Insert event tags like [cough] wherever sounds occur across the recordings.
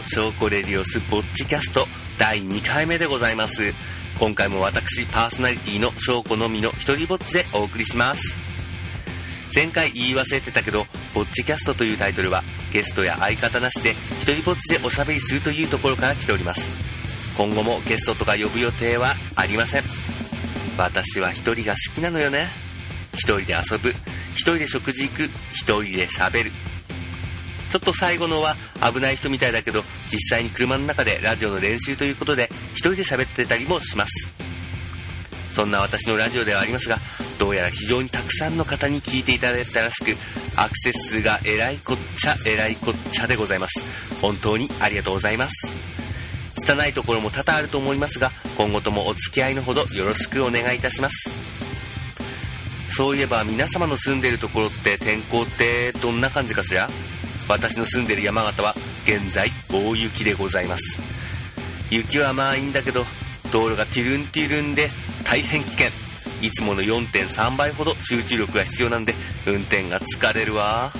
証拠レディオスぼっちキャスト第2回目でございます。今回も私パーソナリティの証拠のみの一人ぼっちでお送りします。前回言い忘れてたけどぼっちキャストというタイトルはゲストや相方なしで一人ぼっちでおしゃべりするというところから来ております。今後もゲストとか呼ぶ予定はありません。私は一人が好きなのよね。一人で遊ぶ一人で食事行く一人で喋る。ちょっと最後のは危ない人みたいだけど実際に車の中でラジオの練習ということで一人で喋ってたりもします。そんな私のラジオではありますがどうやら非常にたくさんの方に聞いていただいたらしくアクセス数がえらいこっちゃえらいこっちゃでございます。本当にありがとうございます。汚いところも多々あると思いますが今後ともお付き合いのほどよろしくお願いいたします。そういえば皆様の住んでいるところって天候ってどんな感じかしら？私の住んでる山形は現在大雪でございます。雪はまあいいんだけど道路がティルンティルンで大変危険。いつもの4.3倍ほど集中力が必要なんで運転が疲れるわ。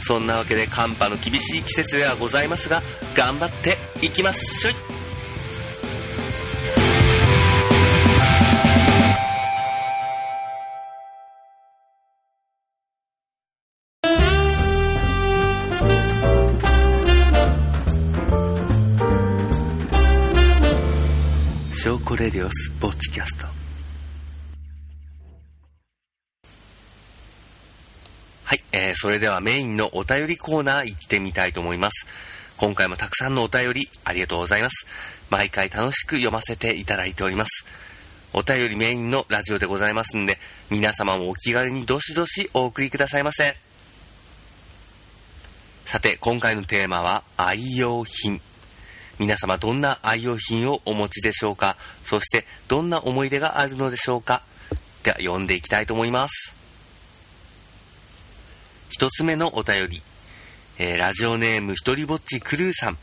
そんなわけで寒波の厳しい季節ではございますが頑張っていきましょい。証拠レディオスポッチキャスト。はい、えー、それではメインのお便りコーナー行ってみたいと思います。今回もたくさんのお便りありがとうございます。毎回楽しく読ませていただいております。お便りメインのラジオでございますんで皆様もお気軽にどしどしお送りくださいませ。さて今回のテーマは愛用品。皆様どんな愛用品をお持ちでしょうか？そしてどんな思い出があるのでしょうか？では読んでいきたいと思います。一つ目のお便り、えー、ラジオネームひとりぼっちクルーさん。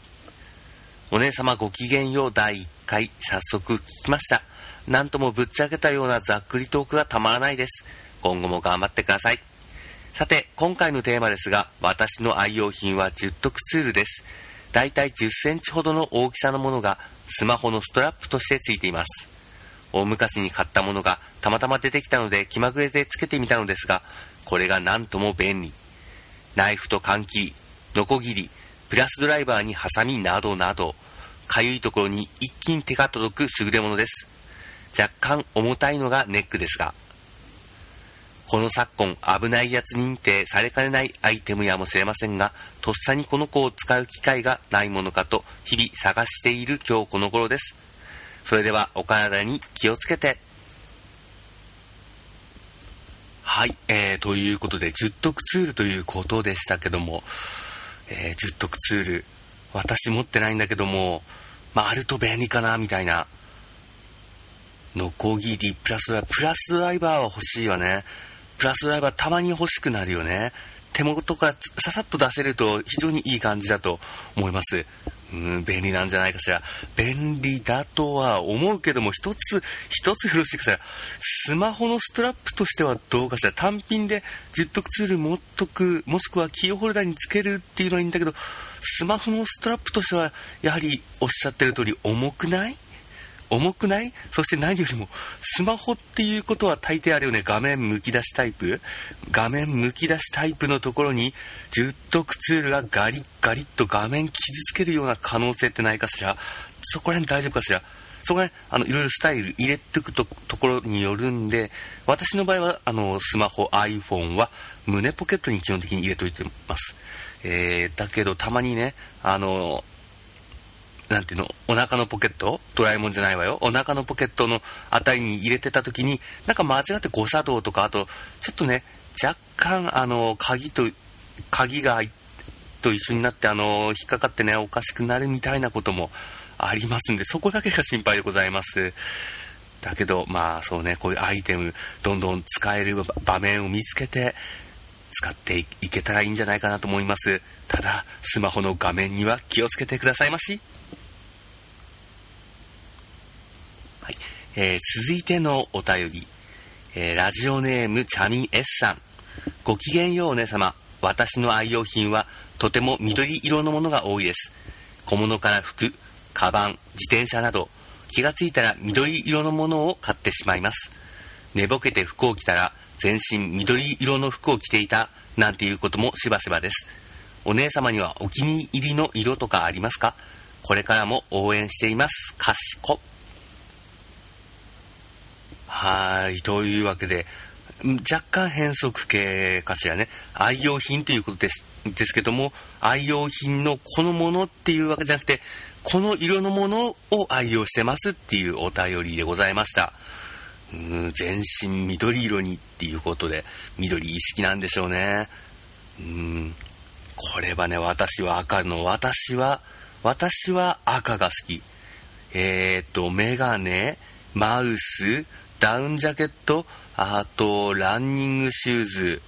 お姉様ごきげんよう第1回早速聞きました。なんともぶっちゃけたようなざっくりトークがたまらないです。今後も頑張ってください。さて今回のテーマですが私の愛用品は十徳ツールです。だいたい10センチほどの大きさのものがスマホのストラップとしてついています。大昔に買ったものがたまたま出てきたので気まぐれでつけてみたのですがこれがなんとも便利。ナイフと換気ノコギリプラスドライバーにハサミなどなどかゆいところに一気に手が届く優れものです。若干重たいのがネックですがこの昨今危ないやつ認定されかねないアイテムやもしれませんが、とっさにこの子を使う機会がないものかと日々探している今日この頃です。それではお体に気をつけて。はい、えー、ということで、十徳ツールということでしたけども、えー、十徳ツール、私持ってないんだけども、まあ、あると便利かな、みたいな。ノコギリ、プラスドライバー、プラスドライバーは欲しいわね。プラスドライバーたまに欲しくなるよね。手元からささっと出せると非常にいい感じだと思います。うん、便利なんじゃないかしら。便利だとは思うけども、一つ、一つよろしいかしら。スマホのストラップとしてはどうかしら。単品で十徳ツール持っとく、もしくはキーホルダーにつけるっていうのはいいんだけど、スマホのストラップとしては、やはりおっしゃってる通り重くない？重くない？そして何よりも、スマホっていうことは大抵あるよね。画面むき出しタイプ画面むき出しタイプのところに、十徳ツールがガリッガリッと画面傷つけるような可能性ってないかしら？そこら辺大丈夫かしら？そこら辺、あの、いろいろスタイル入れていくとところによるんで、私の場合は、あの、スマホ、iPhone は胸ポケットに基本的に入れといてます。えー、だけどたまにね、あの、なんていうの、お腹のポケット？ドラえもんじゃないわよ。お腹のポケットのあたりに入れてた時に、なんか間違って誤作動とか、あと、ちょっとね、若干、あの、鍵と、鍵が、と一緒になって、あの、引っかかってね、おかしくなるみたいなこともありますんで、そこだけが心配でございます。だけど、まあそうね、こういうアイテム、どんどん使える場面を見つけて、使っていけたらいいんじゃないかなと思います。ただ、スマホの画面には気をつけてくださいまし。はいえー、続いてのお便り、えー、ラジオネームチャミン S さんごきげんようお姉様私の愛用品はとても緑色のものが多いです小物から服、カバン、自転車など、気がついたら緑色のものを買ってしまいます。寝ぼけて服を着たら、全身緑色の服を着ていた、なんていうこともしばしばです。お姉様にはお気に入りの色とかありますか？これからも応援しています。かしこ。はい、というわけで、若干変則系かしらね。愛用品ということですですけども、愛用品のこのものっていうわけじゃなくて、この色のものを愛用してますっていうお便りでございました。うん全身緑色にっていうことで、緑意識なんでしょうね。うんこれはね、私は赤の、私は、私は赤が好き。えっ、と、メガネ、マウス、ダウンジャケット、あと、ランニングシューズ、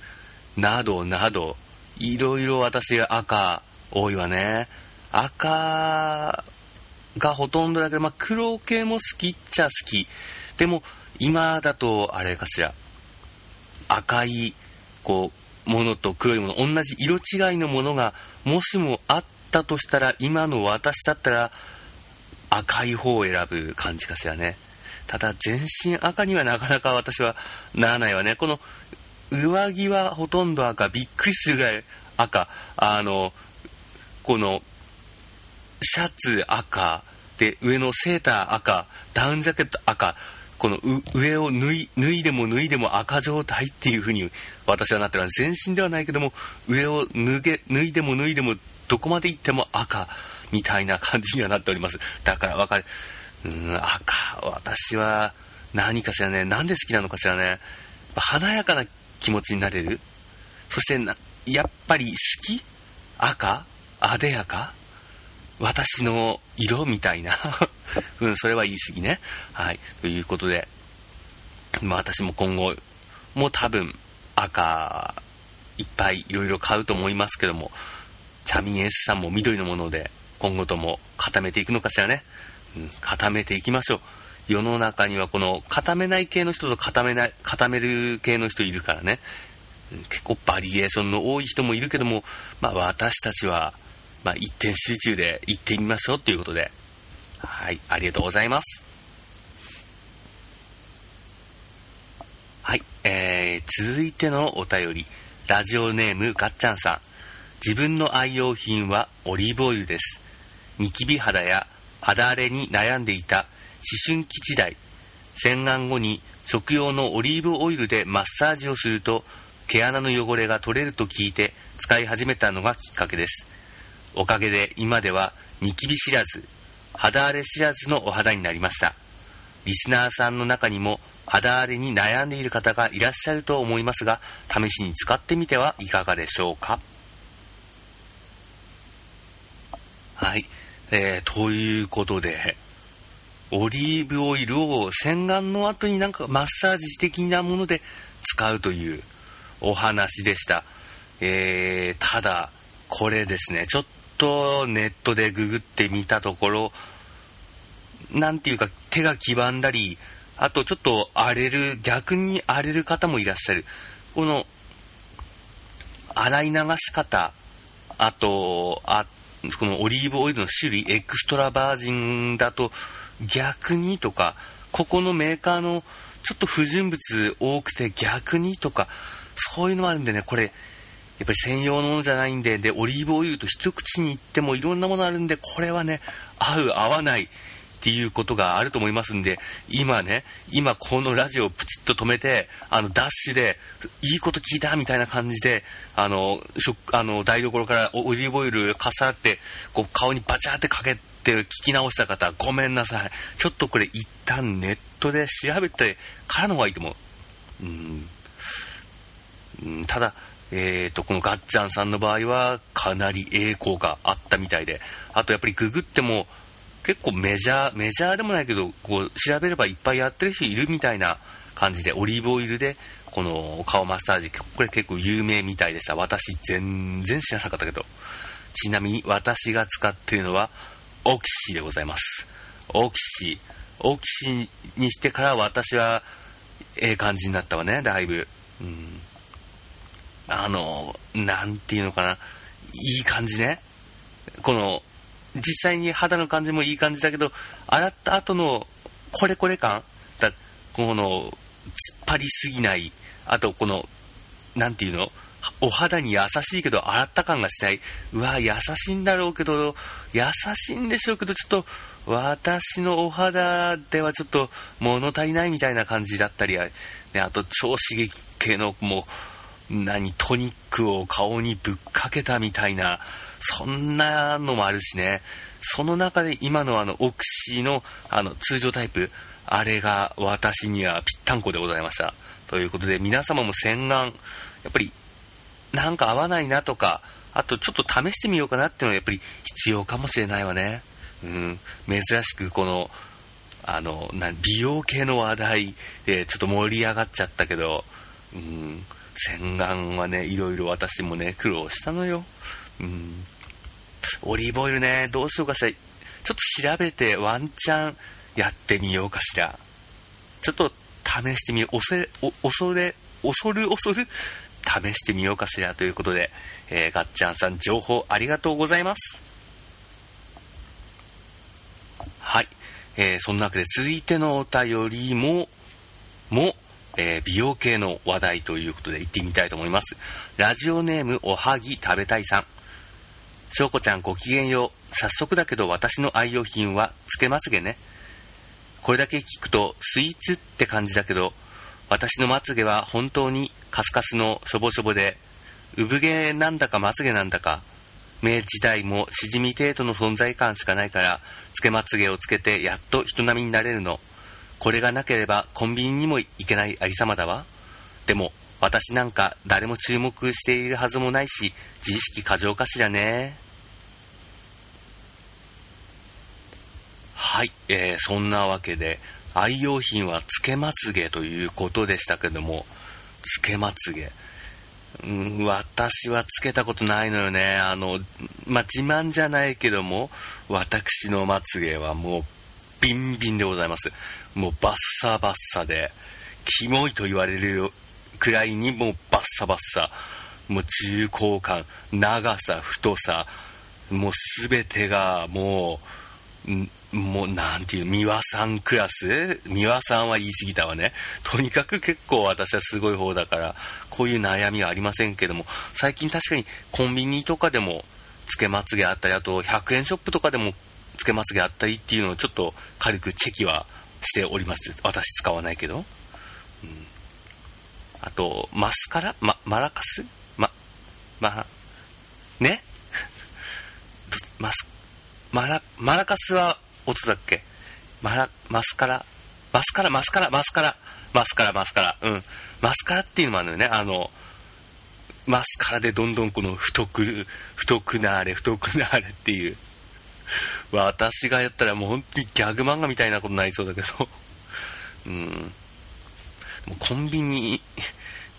などなど、いろいろ私が赤多いわね。赤がほとんどだけど、まあ、黒系も好きっちゃ好き。でも、今だと、あれかしら、赤い、こう、ものと黒いもの、同じ色違いのものが、もしもあったとしたら、今の私だったら、赤い方を選ぶ感じかしらね。ただ、全身赤にはなかなか私はならないわね。この、上着はほとんど赤、びっくりするぐらい赤。あの、この、シャツ赤、で、上のセーター赤、ダウンジャケット赤、この上を脱い脱いでも脱いでも赤状態っていう風に私はなってる全身ではないけども上を脱げ脱いでも脱いでもどこまで行っても赤みたいな感じにはなっております。だから分かる。うん赤私は何かしらねなんで好きなのかしらね華やかな気持ちになれるそしてやっぱり好き？赤？あでやか？私の色みたいな？[laughs] うん、それは言い過ぎね。はい。ということで、まあ私も今後、も多分、赤、いっぱいいろいろ買うと思いますけども、チャミン S さんも緑のもので、今後とも固めていくのかしらね。固めていきましょう。世の中にはこの固めない系の人と固めない、固める系の人いるからね。結構バリエーションの多い人もいるけども、まあ私たちはまあ、一点集中で行ってみましょうということで、はい、ありがとうございます。はい、えー、続いてのお便り、ラジオネームガッチャンさん。自分の愛用品はオリーブオイルです。ニキビ肌や肌荒れに悩んでいた思春期時代、洗顔後に食用のオリーブオイルでマッサージをすると毛穴の汚れが取れると聞いて使い始めたのがきっかけです。おかげで今ではニキビ知らず、肌荒れ知らずのお肌になりました。リスナーさんの中にも肌荒れに悩んでいる方がいらっしゃると思いますが、試しに使ってみてはいかがでしょうか？はい。えー、ということで、オリーブオイルを洗顔の後になんかマッサージ的なもので使うというお話でした。えー、ただ、これですね、ちょっとネットでググってみたところ、なんていうか手が黄ばんだり、あとちょっと荒れる、逆に荒れる方もいらっしゃる。この、洗い流し方、あと、あ、このオリーブオイルの種類、エクストラバージンだと逆にとか、ここのメーカーのちょっと不純物多くて逆にとか、そういうのもあるんでね、これ、やっぱり専用のものじゃないんで、で、オリーブオイルと一口に言ってもいろんなものあるんで、これはね、合う、合わない。っていうことがあると思いますんで、今ね、今このラジオをプチッと止めて、あの、ダッシュで、いいこと聞いたみたいな感じで、あの、あの台所からオリーブオイルかさって、こう、顔にバチャーってかけて聞き直した方、ごめんなさい。ちょっとこれ一旦ネットで調べてからの方がいいと思う。うん。ただ、えーと、このガッチャンさんの場合はかなり栄光があったみたいで、あとやっぱりググっても結構メジャー、メジャーでもないけど、こう調べればいっぱいやってる人いるみたいな感じで、オリーブオイルでこの顔マッサージ、これ結構有名みたいでした。私全然知らなかったけど。ちなみに私が使っているのはオキシでございます。オキシ。オキシにしてから私はええ感じになったわね、だいぶ。うんあの、なんていうのかな、いい感じね。この、実際に肌の感じもいい感じだけど、洗った後のこれこれ感だこの、突っ張りすぎない、あとこの、なんていうのお肌に優しいけど洗った感がしたい。うわ、優しいんだろうけど、優しいんでしょうけど、ちょっと、私のお肌ではちょっと物足りないみたいな感じだったり、ね、あと超刺激系のもう、何、トニックを顔にぶっかけたみたいな、そんなのもあるしね。その中で今のあの、オクシーのあの、通常タイプ、あれが私にはぴったんこでございました。ということで、皆様も洗顔、やっぱりなんか合わないなとか、あとちょっと試してみようかなっていうのはやっぱり必要かもしれないわね。うん、珍しくこの、あの、な美容系の話題でちょっと盛り上がっちゃったけど、うん、洗顔はね、いろいろ私もね、苦労したのよ。うん、オリーブオイルね、どうしようかしら。ちょっと調べてワンチャンやってみようかしら。ちょっと試してみよう。恐れ、恐れ、恐る恐る試してみようかしらということで、えー、ガッチャンさん情報ありがとうございます。はい。えー、そんなわけで続いてのお便りも、も、えー、美容系の話題ということで行ってみたいと思います。ラジオネームおはぎ食べたいさん。しょうこちゃんごきげんよう。早速だけど私の愛用品はつけまつげね。これだけ聞くとスイーツって感じだけど、私のまつげは本当にカスカスのしょぼしょぼで、産毛なんだかまつげなんだか、目自体もしじみ程度の存在感しかないから、つけまつげをつけてやっと人並みになれるの。これがなければコンビニにも行けないありさまだわ。でも、私なんか誰も注目しているはずもないし、自意識過剰かしらね。はい、えー、そんなわけで、愛用品はつけまつげということでしたけども、つけまつげ。うん、私はつけたことないのよね。あの、まあ、自慢じゃないけども、私のまつげはもう、ビンビンでございます。もうバッサバッサで、キモいと言われるくらいにもうバッサバッサ。もう重厚感、長さ、太さ、もうすべてがもう、もうなんていう、三輪さんクラス？三輪さんは言い過ぎたわね。とにかく結構私はすごい方だから、こういう悩みはありませんけども、最近確かにコンビニとかでも、つけまつげあったり、あと100円ショップとかでもつけまつげあったりっていうのをちょっと軽くチェキはしております。私使わないけど。うん、あと、マスカラ？ま、マラカス？ま、ま、ね？[laughs] マス、マラ、マラカスは音だっけ？マラ、マスカラ、マスカラ、マスカラ、マスカラ、マスカラ、マスカラ、うん。マスカラっていうのもあるよね。あの、マスカラでどんどんこの太く、太くなれ、太くなれっていう。私がやったらもう本当にギャグ漫画みたいなことになりそうだけど。うん。コンビニ、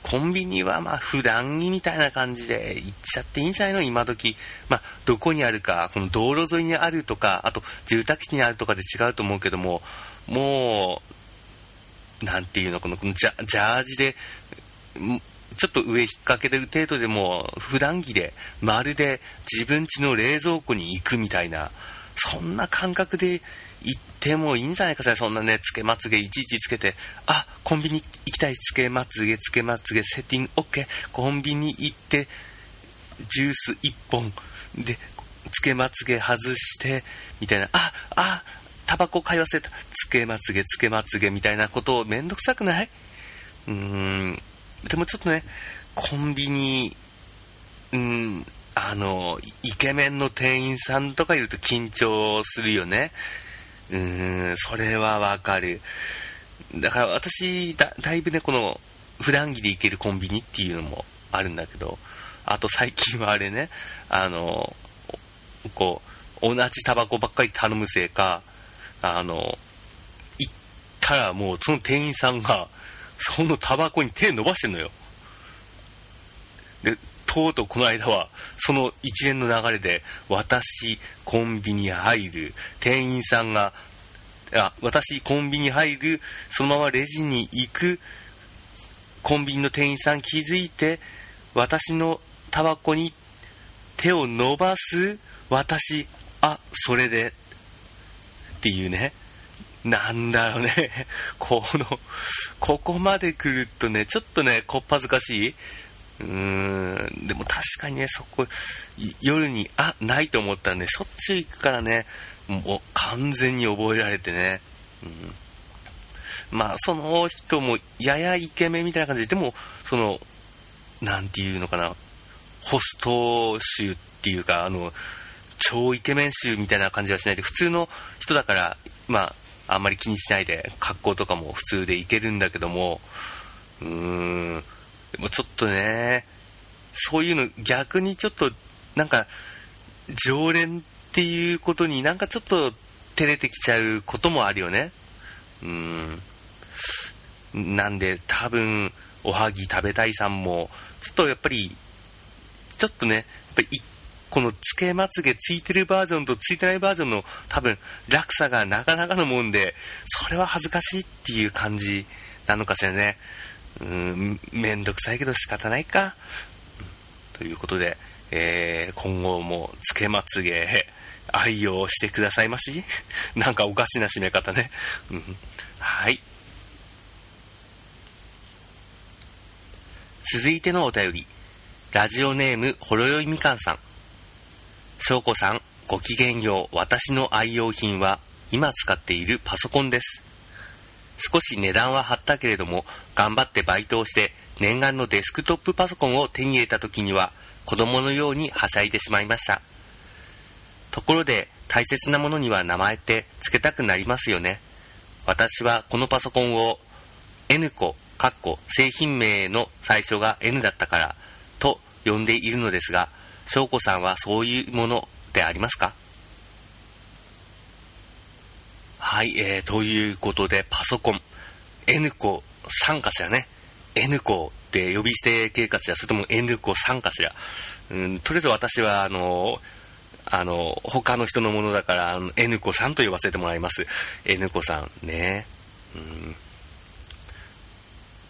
コンビニはまあ普段着みたいな感じで行っちゃっていいんじゃないの今時。まあどこにあるか、この道路沿いにあるとか、あと住宅地にあるとかで違うと思うけども、もう、なんていうの、このこのジャジャージで、ちょっと上引っ掛けてる程度でも普段着でまるで自分家の冷蔵庫に行くみたいなそんな感覚で行ってもいいんじゃないかしら、そんなね、つけまつげいちいちつけて、あ、コンビニ行きたい、つけまつげ、つけまつげ、セッティング OK、コンビニ行って、ジュース1本。で、つけまつげ外して、みたいな、あ、あ、タバコ買い忘れた、つけまつげ、つけまつげ、みたいなことをめんどくさくない？うーん、でもちょっとね、コンビニ、うん、あの、イケメンの店員さんとかいると緊張するよね。うーん、それはわかる。だから私だ、だいぶね、この、普段着で行けるコンビニっていうのもあるんだけど、あと最近はあれね、あの、こう、同じタバコばっかり頼むせいか、あの、行ったらもうその店員さんが、そのタバコに手伸ばしてんのよ。で、とうとうこの間は、その一連の流れで、私、コンビニ入る、店員さんが、あ、私、コンビニ入る、そのままレジに行く、コンビニの店員さん気づいて、私のタバコに手を伸ばす、私、あそれでっていうね。なんだろうね。[laughs] このここまで来るとねちょっとねこっぱずかしい。うーん。でも確かにねそこ夜にあないと思ったらねしょっちゅう行くからねもう完全に覚えられてね、うん、まあその人もややイケメンみたいな感じででもそのなんていうのかな。ホスト集っていうかあの超イケメン集みたいな感じはしないで普通の人だからまああんまり気にしないで格好とかも普通でいけるんだけどもうーん。でもちょっとねそういうの逆にちょっとなんか常連っていうことになんかちょっと照れてきちゃうこともあるよね。うん。なんで多分おはぎ食べたいさんもちょっとやっぱりちょっとねやっぱりこのつけまつげついてるバージョンとついてないバージョンの多分落差がなかなかのもんでそれは恥ずかしいっていう感じなのかしらね。うんめんどくさいけど仕方ないか。ということで、えー、今後もつけまつげ愛用してくださいまし。[laughs] なんかおかしな締め方ね、はい。続いてのお便り。ラジオネームほろよいみかんさん。翔子さん、ごきげんよう。私の愛用品は、今使っているパソコンです。少し値段は張ったけれども、頑張ってバイトをして、念願のデスクトップパソコンを手に入れた時には、子供のようにはしゃいでしまいました。ところで、大切なものには名前って付けたくなりますよね。私はこのパソコンを N 子、かっこ製品名の最初が N だったから、と呼んでいるのですが、翔子さんはそういうものってありますか？はい、えー、ということで、パソコン、N 子3かしらね。N 子って呼び捨て形かしら、それとも N 子3かしら。うん、とりあえず私は、あの、あの、他の人のものだから、N 子さんと呼ばせてもらいます。N 子さんね。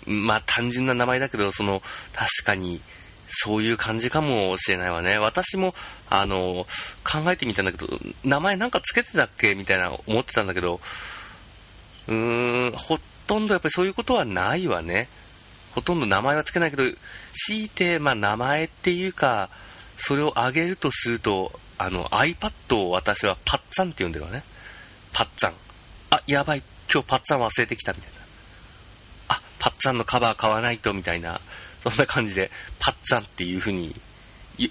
うん、まあ、単純な名前だけど、その、確かに、そういう感じかもしれないわね。私も、あの、考えてみたんだけど、名前なんかつけてたっけみたいな思ってたんだけど、うーん、ほとんどやっぱりそういうことはないわね。ほとんど名前はつけないけど、強いて、まあ名前っていうか、それをあげるとすると、あの iPad を私はパッツァンって呼んでるわね。パッツァン。あ、やばい、今日パッツァン忘れてきたみたいな。あ、パッツァンのカバー買わないとみたいな。そんな感じで、パッツァンっていう風に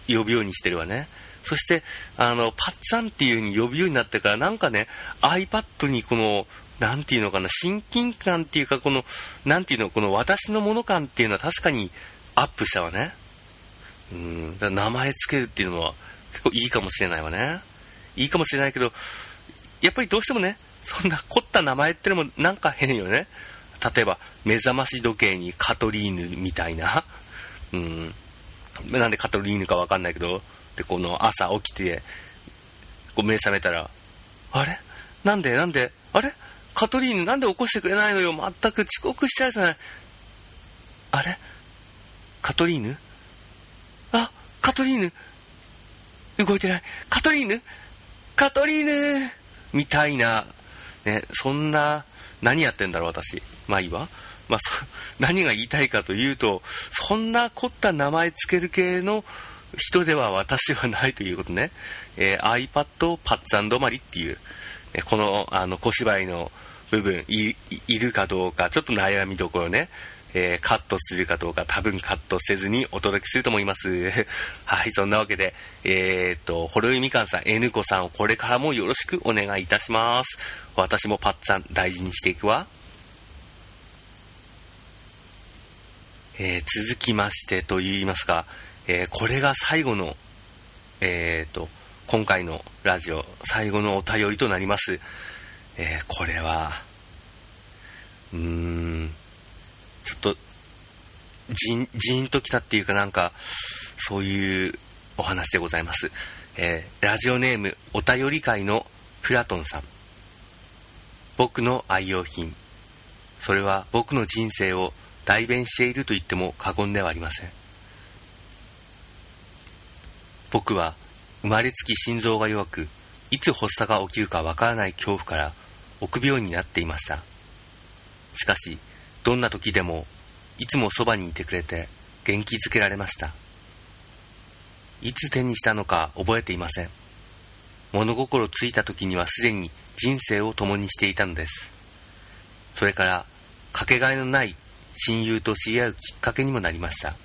呼ぶようにしてるわね。そして、あの、パッツァンっていう風に呼ぶようになってから、なんかね、iPad にこの、なんていうのかな、親近感っていうか、この、なんていうの、この私のもの感っていうのは確かにアップしたわね。うん、だ名前つけるっていうのは結構いいかもしれないわね。いいかもしれないけど、やっぱりどうしてもね、そんな凝った名前ってのもなんか変よね。例えば目覚まし時計にカトリーヌみたいな、[laughs] うん、なんでカトリーヌかわかんないけど、で、この朝起きて、こう目覚めたら、あれ？なんで？なんで？あれ？カトリーヌなんで起こしてくれないのよ？全く遅刻しちゃうじゃない。あれ？カトリーヌ？あ、カトリーヌ。動いてない。カトリーヌ？カトリーヌ？みたいな、ね、そんな何やってんだろう、私。まあいいわ。まあ、[laughs] 何が言いたいかというと、そんな凝った名前つける系の人では私はないということね。えー、iPad パッツァン止まりっていう、えこのあの小芝居の部分いるかどうか、ちょっと悩みどころね。えー、カットするかどうか多分カットせずにお届けすると思います。[laughs] はい、そんなわけで、えー、っと、ほろいみかんさん、N 子さんをこれからもよろしくお願いいたします。私もパッツァン大事にしていくわ。えー、続きましてと言いますか、えこれが最後の、えっと、今回のラジオ最後のお便りとなります。えこれは、うーん、ちょっとじんじんときたっていうかなんかそういうお話でございます、えー、ラジオネームお便り会のプラトンさん。僕の愛用品。それは僕の人生を代弁していると言っても過言ではありません。僕は生まれつき心臓が弱くいつ発作が起きるかわからない恐怖から臆病になっていました。しかしどんな時でもいつもそばにいてくれて元気づけられました。いつ手にしたのか覚えていません。物心ついた時にはすでに人生を共にしていたのです。それからかけがえのない親友と知り合うきっかけにもなりました。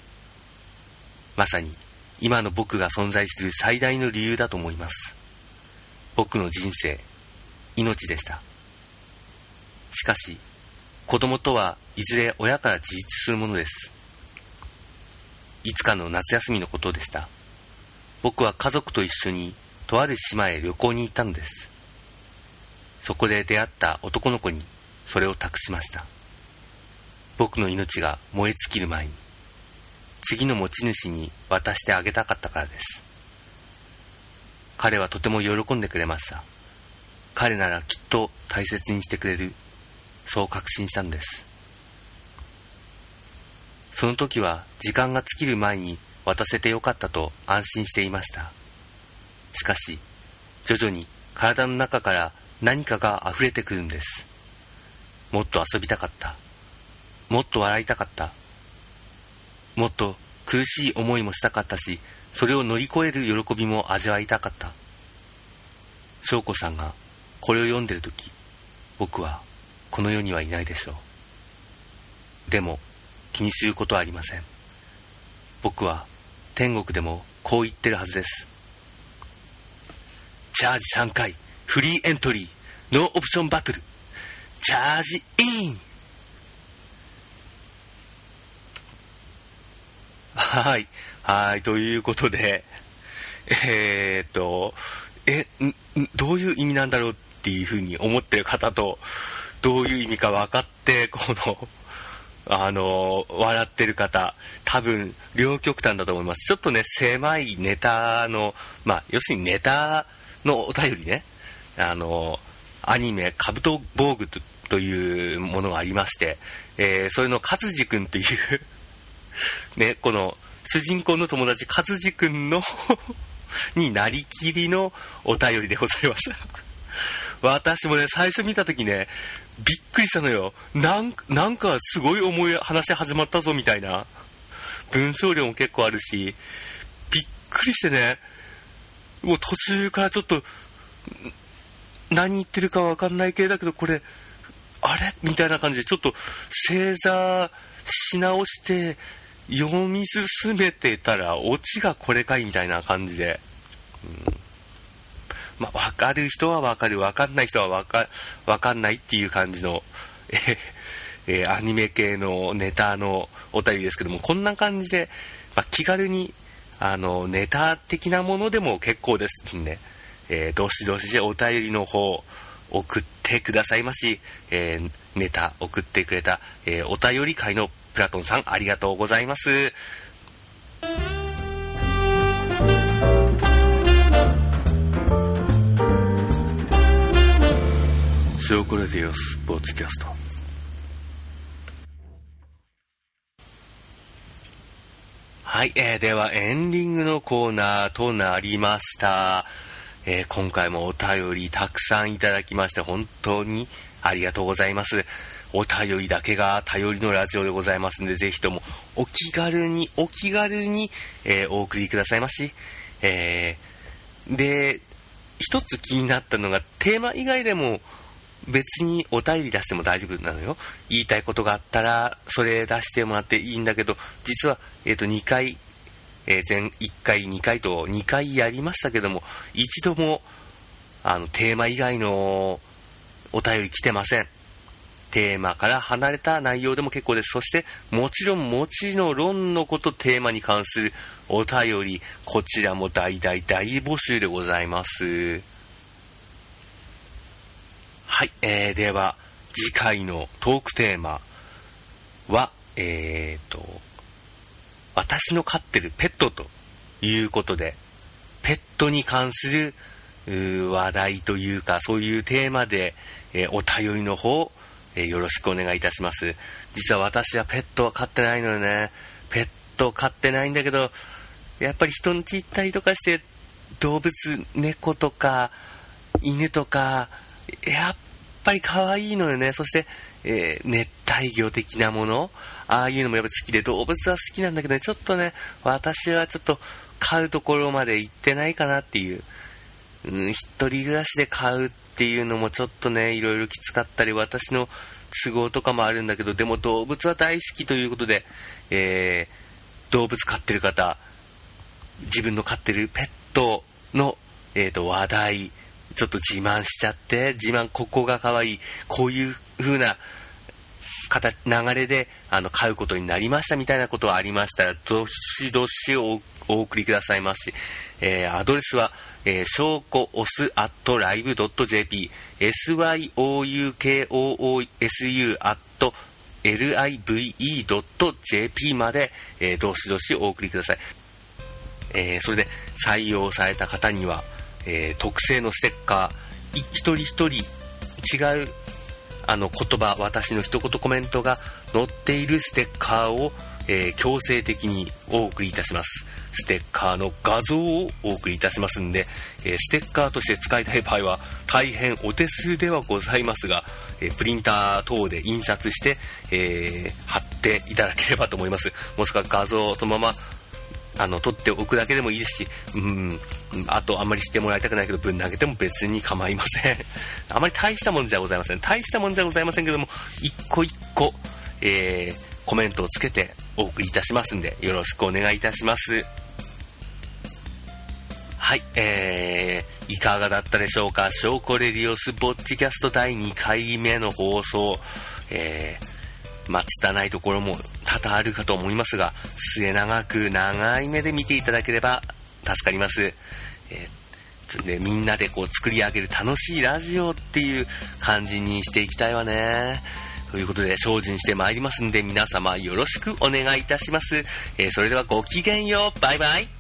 まさに今の僕が存在する最大の理由だと思います。僕の人生命でした。しかし子供とはいずれ親から自立するものです。いつかの夏休みのことでした。僕は家族と一緒にとある島へ旅行に行ったのです。そこで出会った男の子にそれを託しました。僕の命が燃え尽きる前に次の持ち主に渡してあげたかったからです。彼はとても喜んでくれました。彼ならきっと大切にしてくれるそう確信したんです。その時は時間が尽きる前に渡せてよかったと安心していました。しかし徐々に体の中から何かが溢れてくるんです。もっと遊びたかった。もっと笑いたかった。もっと苦しい思いもしたかったしそれを乗り越える喜びも味わいたかった。翔子さんがこれを読んでる時僕はこの世にはいないでしょうでも気にすることはありません僕は天国でもこう言ってるはずですチャージ3回フリーエントリーノーオプションバトルチャージインはい。はい。ということで、えー、っと、え、どういう意味なんだろうっていうふうに思ってる方と、どういう意味か分かって、[laughs] この、あの、笑ってる方、多分、両極端だと思います。ちょっとね、狭いネタの、まあ、要するにネタのお便りね、あの、アニメ、カブト防具というものがありまして、えー、それの勝地君という [laughs] ね、この、主人公の友達、勝地君の [laughs] になりきりのお便りでございました私もね、最初見た時ね、びっくりしたのよ。なんなんかすごい重い話始まったぞみたいな。文章量も結構あるし、びっくりしてね、もう途中からちょっと、何言ってるかわかんない系だけど、これ、あれ？みたいな感じで、ちょっと正座し直して、読み進めてたら、オチがこれかいみたいな感じで。うんまあ、わかる人はわかる、わかんない人はわか、わかんないっていう感じの、[laughs] えー、アニメ系のネタのお便りですけども、こんな感じで、まあ、気軽に、あの、ネタ的なものでも結構ですんで、えー、どしどしでお便りの方、送ってくださいまし、えー、ネタ送ってくれた、えー、お便り会のプラトンさん、ありがとうございます。塩コレディオスポーツキャスト。はい、えー、ではエンディングのコーナーとなりました、えー、今回もお便りたくさんいただきまして本当にありがとうございます。お便りだけが頼りのラジオでございますのでぜひともお気軽にお気軽に、えー、お送りくださいまし、えー、で一つ気になったのがテーマ以外でも別にお便り出しても大丈夫なのよ。言いたいことがあったら、それ出してもらっていいんだけど、実は、えっ、ー、と、2回、えー、前、1回、2回と2回やりましたけども、一度も、あの、テーマ以外のお便り来てません。テーマから離れた内容でも結構です。そして、もちろん、もちろん論のことテーマに関するお便り、こちらも大大大募集でございます。はい、えー、では、次回のトークテーマは、えーと、私の飼ってるペットということで、ペットに関する話題というか、そういうテーマで、えー、お便りの方、えー、よろしくお願いいたします。実は私はペットは飼ってないのよね。ペット飼ってないんだけど、やっぱり人ん家行ったりとかして、動物、猫とか、犬とか、やっぱり可愛いのよね。そして、えー、熱帯魚的なもの、ああいうのもやっぱり好きで、動物は好きなんだけどね、ちょっとね、私はちょっと飼うところまで行ってないかなっていう。うん、一人暮らしで飼うっていうのもちょっとね、いろいろきつかったり、私の都合とかもあるんだけど、でも動物は大好きということで、えー、動物飼ってる方、自分の飼ってるペットの、えーと、話題、ちょっと自慢しちゃって、自慢、ここが可愛い、こういう風な形、流れで、あの、買うことになりましたみたいなことはありましたら、どしどしおお送りくださいまし。えー、アドレスは、えー、しょうこおす at live.jp、syoukoousu at live.jp まで、えー、どしどしお送りください。えー、それで採用された方には、えー、特製のステッカー、一人一人違うあの言葉、私の一言コメントが載っているステッカーを、えー、強制的にお送りいたします。ステッカーの画像をお送りいたしますんで、えー、ステッカーとして使いたい場合は大変お手数ではございますが、え、プリンター等で印刷して、え貼っていただければと思います。もしくは画像をそのままあの撮っておくだけでもいいですし、うん、あとあんまりしてもらいたくないけどぶん投げても別に構いません。[laughs] あまり大したもんじゃございません。大したもんじゃございませんけども一個一個、えー、コメントをつけてお送りいたしますんでよろしくお願いいたします。はい、えー、いかがだったでしょうか？証拠レディオスボッチキャスト第2回目の放送、えーまあ、拙いところも多々あるかと思いますが、末長く長い目で見ていただければ助かります。えー、でみんなでこう作り上げる楽しいラジオっていう感じにしていきたいわね。ということで精進してまいりますんで皆様よろしくお願いいたします。えー、それではごきげんよう。バイバイ。